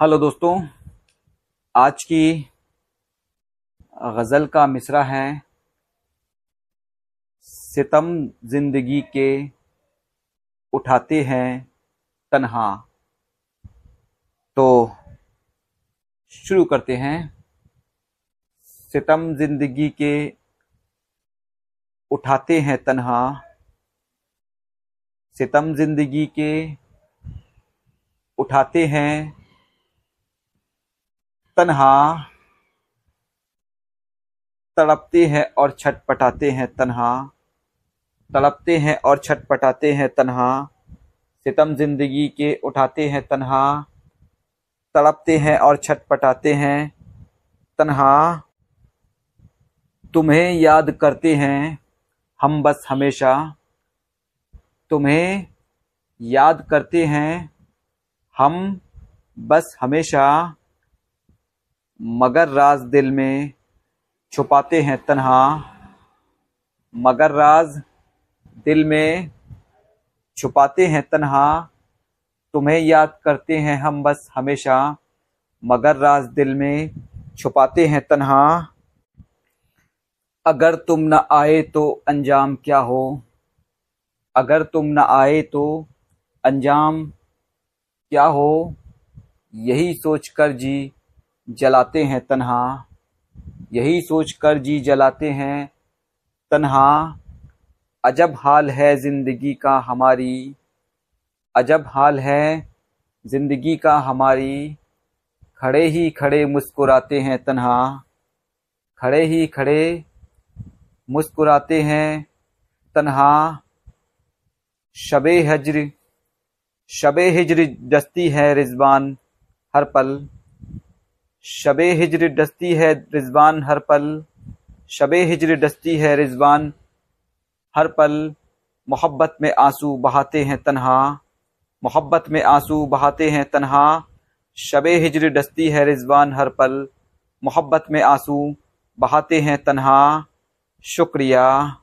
Hello दोस्तों, आज की गज़ल का मिसरा है सितम ज़िंदगी के उठाते हैं तन्हा। तो शुरू करते हैं। सितम ज़िंदगी के उठाते हैं तन्हा। सितम ज़िंदगी के उठाते हैं तन्हा तड़पते हैं और छटपटाते हैं तन्हा, तड़पते हैं और छटपटाते हैं तन्हा, सितम ज़िंदगी के उठाते हैं तन्हा, तड़पते हैं और छटपटाते हैं तन्हा, तुम्हें याद करते हैं हम बस हमेशा, तुम्हें याद करते हैं हम बस हमेशा। मगर राज दिल में छुपाते हैं तन्हा। मगर राज दिल में छुपाते हैं तन्हा। तुम्हें याद करते हैं हम बस हमेशा। मगर राज दिल में छुपाते हैं तन्हा। अगर तुम न आए तो अंजाम क्या हो? अगर तुम न आए तो अंजाम क्या हो? यही सोचकर जी जलाते हैं तन्हा। यही सोचकर जी जलाते हैं तन्हा। अजब हाल है ज़िंदगी का हमारी। अजब हाल है ज़िंदगी का हमारी। खड़े ही खड़े मुस्कुराते हैं तन्हा। खड़े ही खड़े मुस्कुराते हैं तन्हा। शबे हजर, शबे हिजर दस्ती है रिजवान हर पल। शब हिजर डस्ती है रिजवान हर पल। शब हिजर डस्ती है रिजवान हर पल। मोहब्बत में आँसू बहाते हैं तनहा। मोहब्बत में आँसू बहाते हैं तनहा। शब हिजर डस्ती है रिजवान हर पल। मोहब्बत में आँसू बहाते हैं तनहा। शुक्रिया।